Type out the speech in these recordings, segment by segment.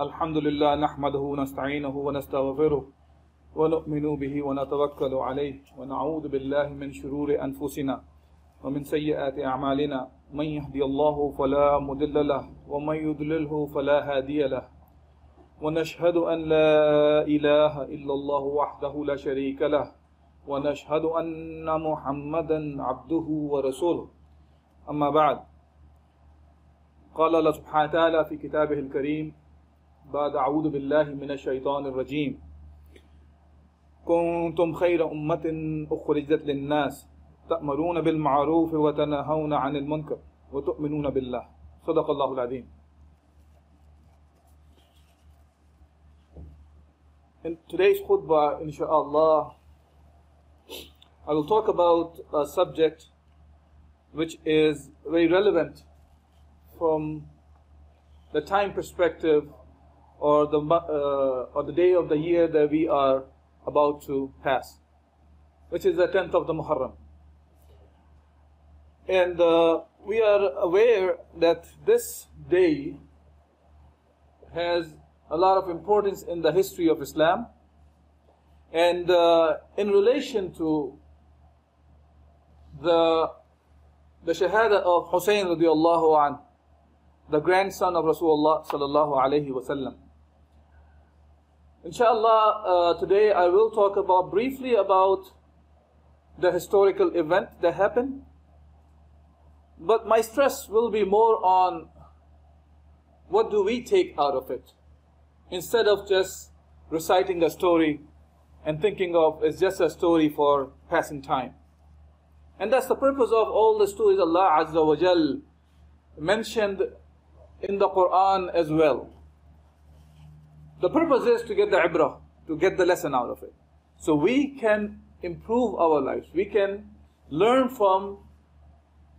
الحمد لله نحمده ونستعينه ونستغفره ونؤمن به ونتوكل عليه ونعوذ بالله من شرور أنفسنا ومن سيئات أعمالنا. من يهدي الله فلا مضل له ومن يضلله فلا هادي له. ونشهد أن لا إله إلا الله وحده لا شريك له. ونشهد أن محمدا عبده ورسوله. أما بعد قال الله سبحانه وتعالى في كتابه الكريم بعد أعوذ بالله من الشيطان الرجيم. كنتم خير أمة أخرجت للناس تأمرون بالمعروف وتنهون عن المنكر وتؤمنون بالله. صدق الله العظيم. In today's khutbah, inshallah, I will talk about a subject which is very relevant from the time perspective or the uh, or the day of the year that we are about to pass, which is the 10th of the Muharram. And uh, we are aware that this day has a lot of importance in the history of Islam. And uh, in relation to the the shahada of Hussein radiallahu anhu, the grandson of Rasulullah sallallahu alaihi wasallam. Inshallah, uh, today I will talk about briefly about the historical event that happened, but my stress will be more on what do we take out of it, instead of just reciting a story and thinking of it's just a story for passing time. And that's the purpose of all the stories Allah Azza wa Jal mentioned in the Quran as well. The purpose is to get the ibrah, to get the lesson out of it. So we can improve our lives. We can learn from,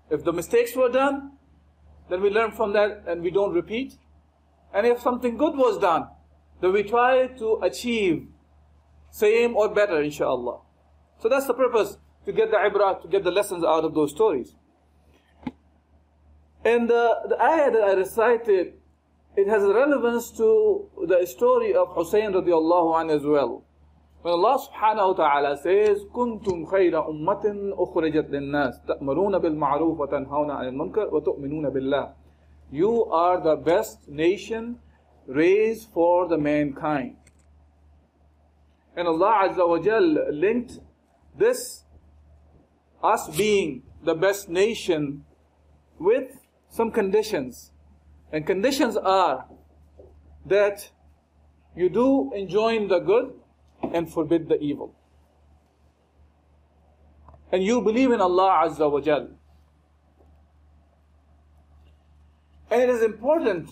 if the mistakes were done, then we learn from that and we don't repeat. And if something good was done, then we try to achieve same or better, inshallah. So that's the purpose, to get the ibrah, to get the lessons out of those stories. And the, the ayah that I recited, it has relevance to the story of Hussein radiallahu anhu as well. When Allah subhanahu wa ta'ala says, كنتم خير أمة أخرجت للناس تأمرون بالمعروف وتنهون عن المنكر وتؤمنون بالله. You are the best nation raised for the mankind. And Allah Azza wa Jal linked this, us being the best nation, with some conditions. And conditions are that you do enjoin the good and forbid the evil. And you believe in Allah Azza wa Jal. And it is important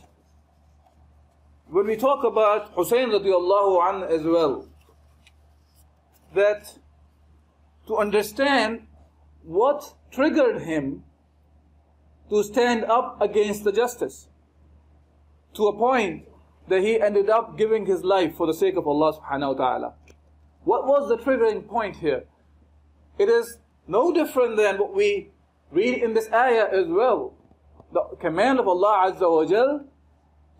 when we talk about Hussein radiallahu an as well, that to understand what triggered him to stand up against the justice to a point that he ended up giving his life for the sake of Allah subhanahu wa ta'ala. What was the triggering point here? It is no different than what we read in this ayah as well. The command of Allah Azza wa Jal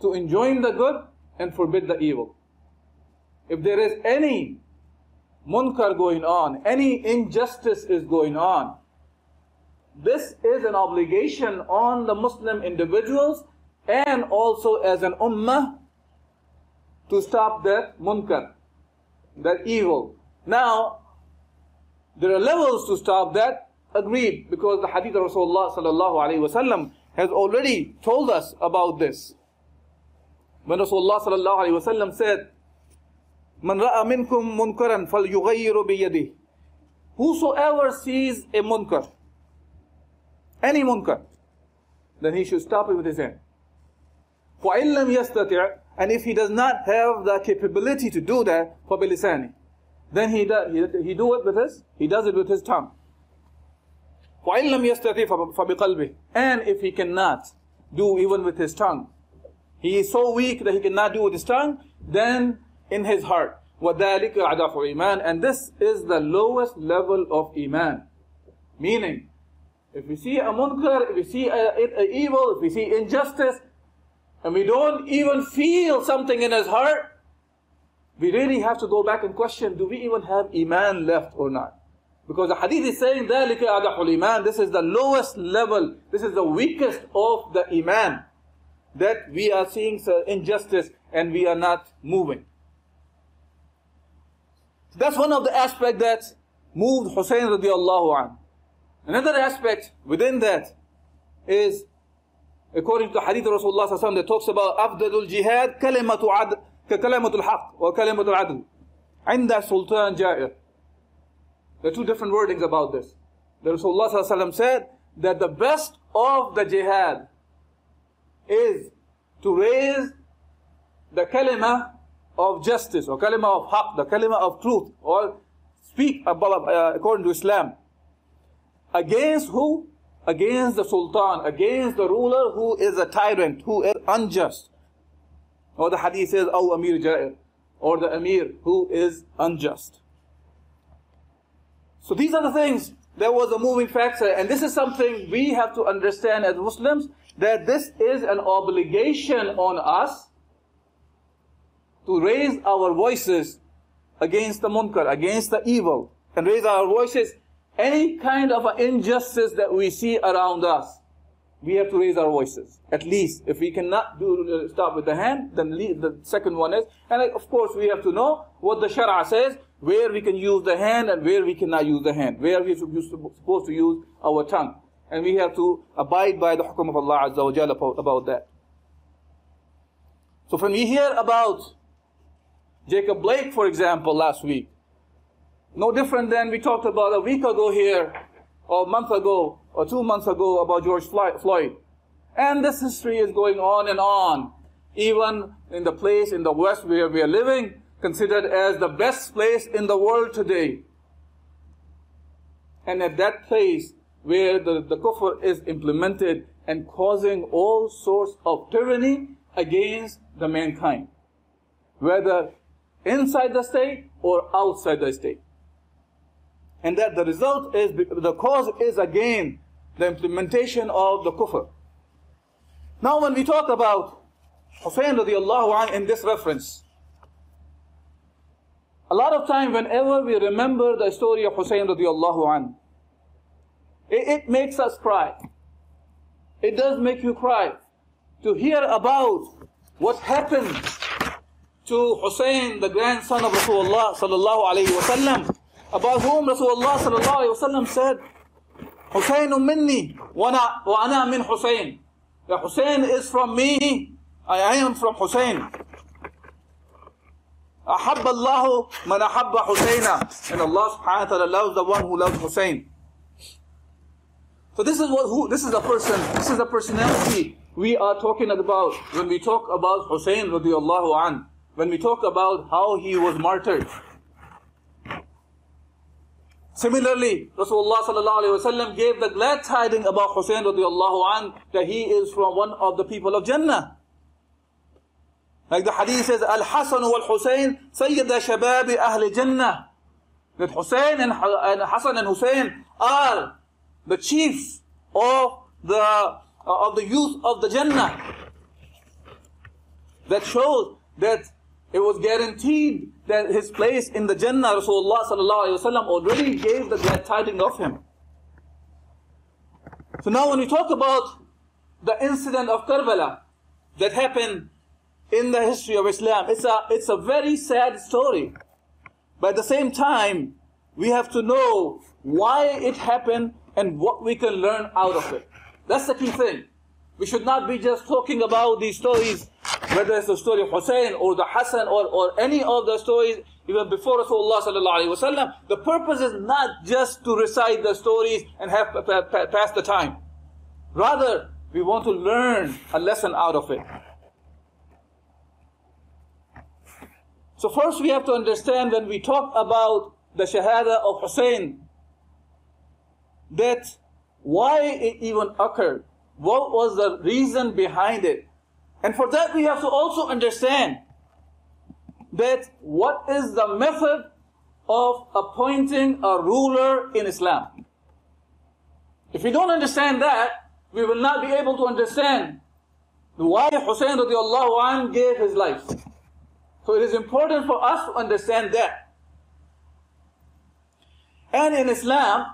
to enjoin the good and forbid the evil. If there is any munkar going on, any injustice is going on, this is an obligation on the Muslim individuals and also as an ummah to stop that munkar, that evil. Now, there are levels to stop that, agreed, because the hadith of Rasulullah sallallahu wasallam has already told us about this. When Rasulullah sallallahu wasallam said, Man ra'a minkum munkaran fal biyadih. Whosoever sees a munkar, any munkar, then he should stop it with his hand. وَإِن لَمْ يَسْتَطِعْ And if he does not have the capability to do that, فَبِلِسَانِ Then he, does, he, he do it with his, he does it with his tongue. وَإِن لَمْ يَسْتَطِعْ فَبِقَلْبِهِ And if he cannot do even with his tongue, he is so weak that he cannot do with his tongue, then in his heart. وَذَلِكَ عَدَفُ iman, And this is the lowest level of iman. Meaning, if we see a munkar, if we see a, a, a evil, if we see injustice, and we don't even feel something in his heart, we really have to go back and question, do we even have iman left or not? Because the hadith is saying, ذَلِكَ أَدَحُ الْإِيمَانِ This is the lowest level, this is the weakest of the iman. That we are seeing injustice and we are not moving. That's one of the aspects that moved Hussein radiallahu anh. Another aspect within that is According to Hadith of Rasulullah that talks about Afdalul Jihad, Kalimatu Adl, Kalimatul Haq, or Kalimatul Adl. Inda Sultan Ja'ir. There are two different wordings about this. The Rasulullah said that the best of the jihad is to raise the kalima of justice or kalima of haqq, the kalima of truth, or speak uh, according to Islam. Against who? Against the sultan, against the ruler who is a tyrant, who is unjust. Or the hadith says, Oh Amir Jair, or the Amir who is unjust. So these are the things. There was a moving factor, and this is something we have to understand as Muslims that this is an obligation on us to raise our voices against the munkar, against the evil, and raise our voices any kind of injustice that we see around us, we have to raise our voices. At least, if we cannot do uh, start with the hand, then the second one is, and of course we have to know what the Shara says, where we can use the hand and where we cannot use the hand, where we are supposed to use our tongue, and we have to abide by the hukum of Allah Azza wa Jalla about that. So when we hear about Jacob Blake, for example, last week, no different than we talked about a week ago here, or a month ago, or two months ago about George Floyd. And this history is going on and on. Even in the place in the West where we are living, considered as the best place in the world today. And at that place where the, the kufr is implemented and causing all sorts of tyranny against the mankind. Whether inside the state or outside the state and that the result is, the cause is again the implementation of the kufr. Now when we talk about Hussein radiallahu anh in this reference, a lot of time whenever we remember the story of Hussein radiallahu anh, it, it makes us cry. It does make you cry to hear about what happened to Hussein, the grandson of Rasulullah sallallahu alayhi wa sallam, about whom Rasulullah sallallahu alayhi wasallam said, Hussein minni wa ana min Hussein. The Hussein is from me, I am from Hussein. أحب الله من أحب حسينا and Allah subhanahu wa ta'ala loves the one who loves Hussein. So this is what who this is the person, this is the personality we are talking about when we talk about Hussein radiallahu an. When we talk about how he was martyred. Similarly, Rasulullah sallallahu gave the glad tidings about Hussein radiallahu an that he is from one of the people of Jannah. Like the hadith says, Al-Hasan wal-Hussein Sayyida Shababi Ahl Jannah. That Hussein and, and Hassan and Hussein are the chiefs of the, uh, of the youth of the Jannah. That shows that it was guaranteed that his place in the Jannah, Rasulullah sallallahu already gave the glad tidings of him. So now when we talk about the incident of Karbala that happened in the history of Islam, it's a, it's a very sad story. But at the same time, we have to know why it happened and what we can learn out of it. That's the key thing. We should not be just talking about these stories, whether it's the story of Hussein or the Hassan or, or any of the stories even before Rasulullah. The purpose is not just to recite the stories and have pass the time. Rather, we want to learn a lesson out of it. So first we have to understand when we talk about the Shahada of Hussein, that why it even occurred. What was the reason behind it? And for that we have to also understand that what is the method of appointing a ruler in Islam. If we don't understand that, we will not be able to understand why Hussein radiallahu anh gave his life. So it is important for us to understand that. And in Islam,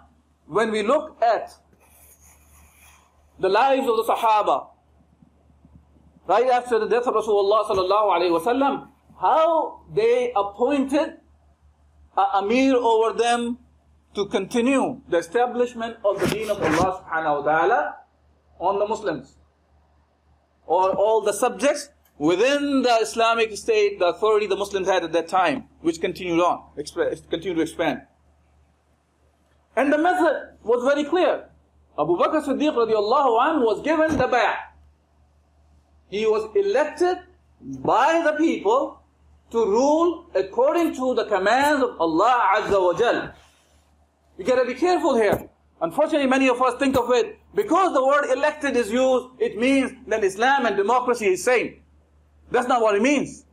when we look at the lives of the Sahaba, right after the death of Rasulullah sallallahu alaihi wasallam, how they appointed a Amir over them to continue the establishment of the deen of Allah subhanahu wa ta'ala on the Muslims. Or all the subjects within the Islamic state, the authority the Muslims had at that time, which continued on, continued to expand. And the method was very clear. Abu Bakr Siddiq radiallahu anh was given the bay'ah. He was elected by the people to rule according to the commands of Allah Azza wa Jal. You gotta be careful here. Unfortunately, many of us think of it, because the word elected is used, it means that Islam and democracy is same. That's not what it means.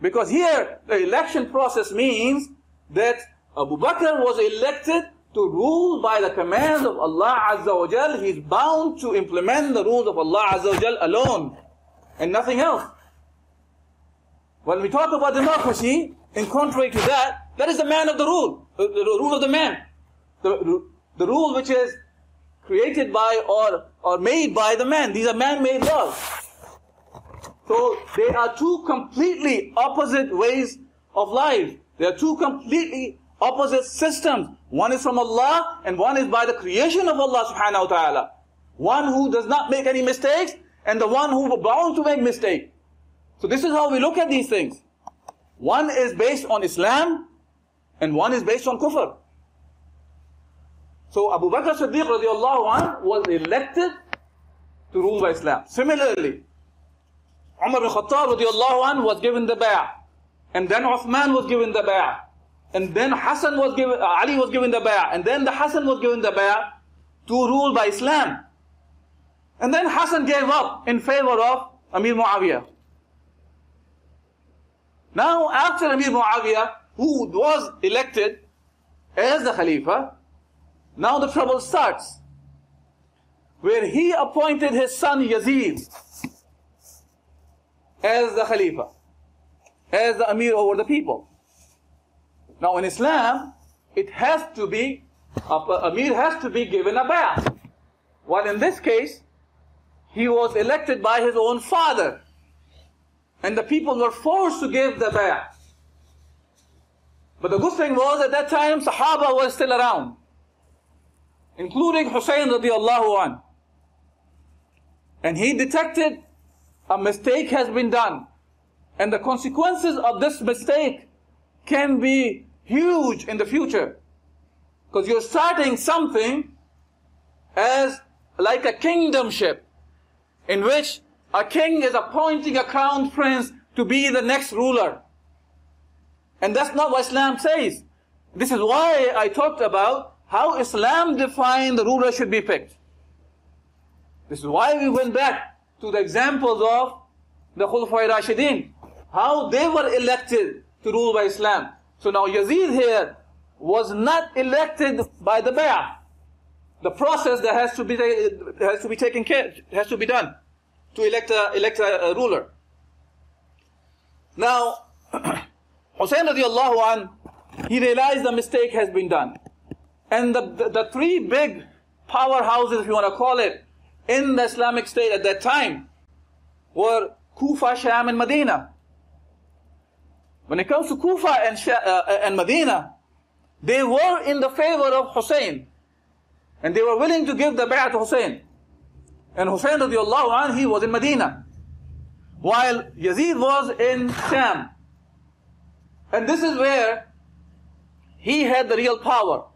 Because here, the election process means that Abu Bakr was elected to rule by the commands of Allah Azza wa Jal. He's bound to implement the rules of Allah Azza wa Jal alone and nothing else. When we talk about democracy, in contrary to that, that is the man of the rule, the, the rule of the man. The, the rule which is created by or, or made by the man. These are man-made laws. So they are two completely opposite ways of life. They are two completely opposite systems. One is from Allah and one is by the creation of Allah subhanahu wa ta'ala. One who does not make any mistakes and the one who bound to make mistakes. So this is how we look at these things. One is based on Islam and one is based on kufr. So Abu Bakr Siddiq radiallahu anh was elected to rule by Islam. Similarly, Umar bin Khattab radiallahu anh was given the bay'ah. And then Uthman was given the bay'ah. And then Hassan was given, uh, Ali was given the bay'ah. And then the Hassan was given the bay'ah to rule by Islam. And then Hassan gave up in favor of Amir Muawiyah. Now, after Amir Muawiyah, who was elected as the Khalifa, now the trouble starts. Where he appointed his son Yazid as the Khalifa, as the Amir over the people. Now in Islam, it has to be, a Amir has to be given a bay'ah. While in this case, he was elected by his own father. And the people were forced to give the bay'ah. But the good thing was at that time Sahaba was still around. Including Hussein radiallahu an. And he detected a mistake has been done. And the consequences of this mistake can be huge in the future. Because you're starting something as like a kingdomship in which a king is appointing a crown prince to be the next ruler. And that's not what Islam says. This is why I talked about how Islam defined the ruler should be picked. This is why we went back to the examples of the Khulafai Rashidin. How they were elected to rule by Islam. So now Yazid here was not elected by the Bay'ah. The process that has to be, has to be taken care, has to be done to elect a, elect a, a ruler. Now, Hussein radiallahu an, he realized the mistake has been done. And the, the, the three big powerhouses, if you want to call it, in the Islamic State at that time were Kufa, Sham, and Medina. When it comes to Kufa and, uh, and Medina, they were in the favor of Hussein. And they were willing to give the bay'ah to Hussein. And Hussein radiallahu anh, he was in Medina. While Yazid was in Sham. And this is where he had the real power.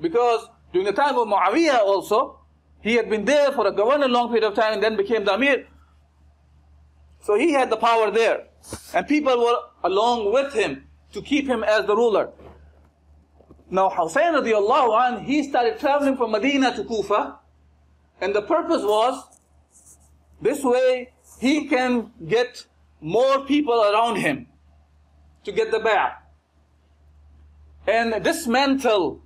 Because during the time of Muawiyah also, he had been there for a governor long period of time and then became the Amir. So he had the power there. And people were along with him to keep him as the ruler. Now Hussein radiallahu anh, he started traveling from Medina to Kufa. And the purpose was, this way he can get more people around him to get the bay'ah. And dismantle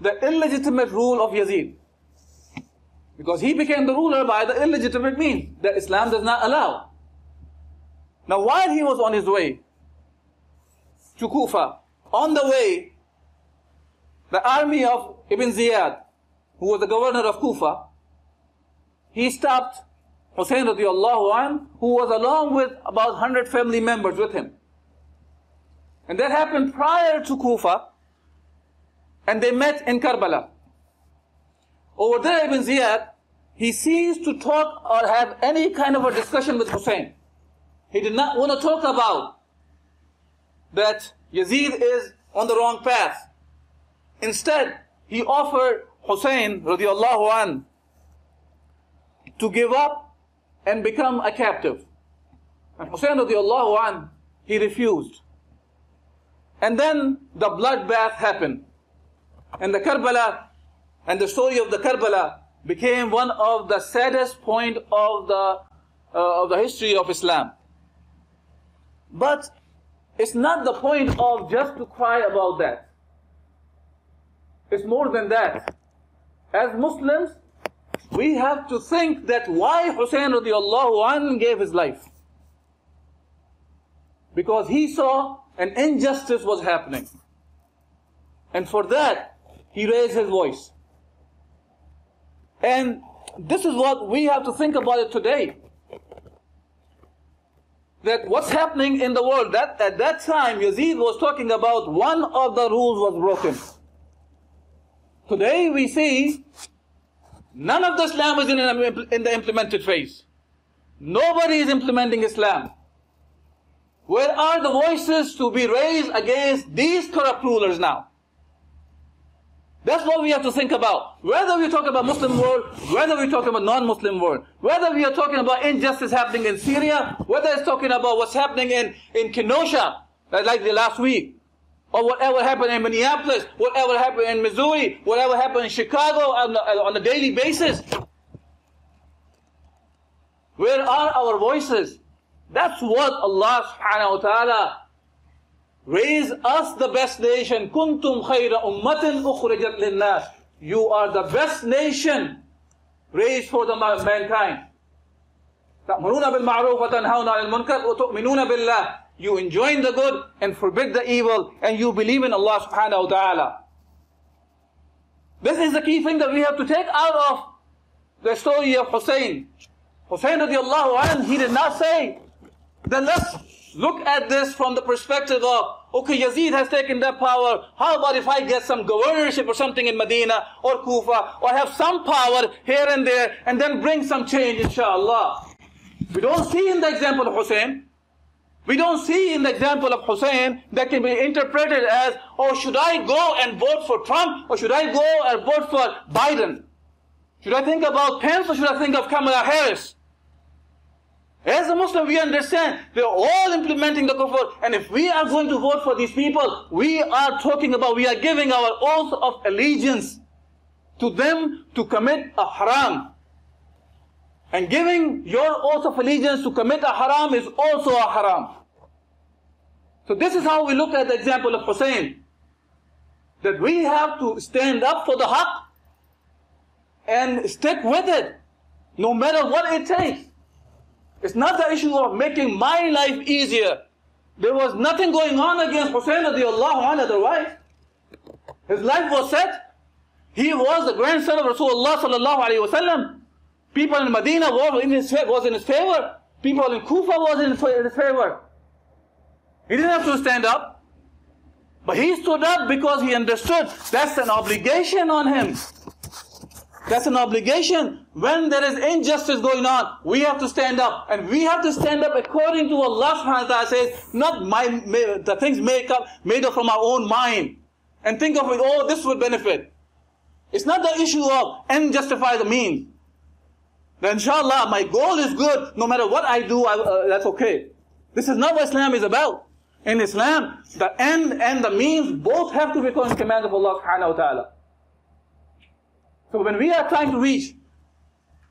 the illegitimate rule of Yazid. Because he became the ruler by the illegitimate means that Islam does not allow. Now while he was on his way to Kufa, on the way, the army of Ibn Ziyad, who was the governor of Kufa, he stopped Hussein radiallahu an, who was along with about 100 family members with him. And that happened prior to Kufa, and they met in Karbala. Over there, Ibn Ziyad, he ceased to talk or have any kind of a discussion with Hussein. He did not want to talk about that Yazid is on the wrong path. Instead, he offered Hussein radiallahu an to give up and become a captive. And Hussein radiallahu an, he refused. And then the bloodbath happened. And the Karbala and the story of the Karbala became one of the saddest point of the, uh, of the history of Islam. But it's not the point of just to cry about that. It's more than that. As Muslims, we have to think that why Hussein radiallahu an gave his life. Because he saw an injustice was happening. And for that, he raised his voice. And this is what we have to think about it today. That what's happening in the world, that at that time Yazid was talking about one of the rules was broken. Today we see none of the Islam is in, in the implemented phase. Nobody is implementing Islam. Where are the voices to be raised against these corrupt rulers now? That's what we have to think about. Whether we talk about Muslim world, whether we talk about non-Muslim world, whether we are talking about injustice happening in Syria, whether it's talking about what's happening in, in Kenosha, like the last week, or whatever happened in Minneapolis, whatever happened in Missouri, whatever happened in Chicago on, on a daily basis. Where are our voices? That's what Allah subhanahu wa ta'ala Raise us the best nation. Kuntum khayra ummatin ukhrijat linnas. You are the best nation raised for the mankind. تأمرون بالمعروف وتنهون عن المنكر وتؤمنون بالله. You enjoin the good and forbid the evil and you believe in Allah subhanahu wa ta'ala. This is the key thing that we have to take out of the story of Hussein. Hussein radiallahu anh, he did not say, then let's look at this from the perspective of okay, Yazid has taken that power. How about if I get some governorship or something in Medina or Kufa or have some power here and there and then bring some change, inshallah. We don't see in the example of Hussein. We don't see in the example of Hussein that can be interpreted as, oh, should I go and vote for Trump or should I go and vote for Biden? Should I think about Pence or should I think of Kamala Harris? As a Muslim, we understand they're all implementing the kufr. And if we are going to vote for these people, we are talking about, we are giving our oath of allegiance to them to commit a haram. And giving your oath of allegiance to commit a haram is also a haram. So this is how we look at the example of Hussein. That we have to stand up for the haqq and stick with it, no matter what it takes. It's not the issue of making my life easier. There was nothing going on against Hussein radiallahu otherwise. His life was set. He was the grandson of Rasulullah sallallahu alayhi wasallam. People in Medina was in his, was in his favor. People in Kufa was in his favor. He didn't have to stand up. But he stood up because he understood that's an obligation on him. That's an obligation. When there is injustice going on, we have to stand up. And we have to stand up according to Allah says, not my, the things made up, made up from our own mind. And think of it, oh, this would benefit. It's not the issue of end justify the means. then inshallah, my goal is good. No matter what I do, I, uh, that's okay. This is not what Islam is about. In Islam, the end and the means both have to become commands of Allah subhanahu wa ta'ala. So when we are trying to reach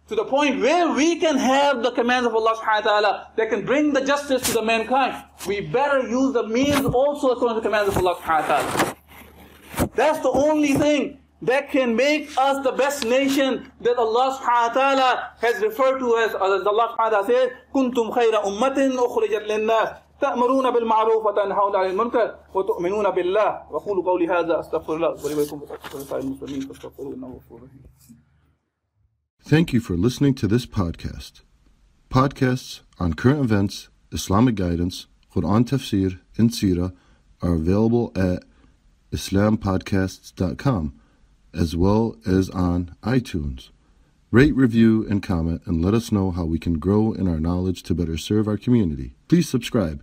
to the point where we can have the commands of Allah subhanahu wa ta'ala that can bring the justice to the mankind, we better use the means also according to the commands of Allah subhanahu wa ta'ala. That's the only thing that can make us the best nation that Allah subhanahu wa ta'ala has referred to as, as Allah subhanahu wa ta'ala says, كنتم خير أمة أخرجت للناس تأمرون بالمعروف وتنهون عن المنكر وتؤمنون بالله وقولوا قولي هذا أستغفر الله ولي ولكم وسائر المسلمين فاستغفروه إنه غفور رحيم Thank you for listening to this podcast. Podcasts on current events, Islamic guidance, Quran tafsir, and Sirah are available at islampodcasts.com as well as on iTunes. Rate, review, and comment, and let us know how we can grow in our knowledge to better serve our community. Please subscribe,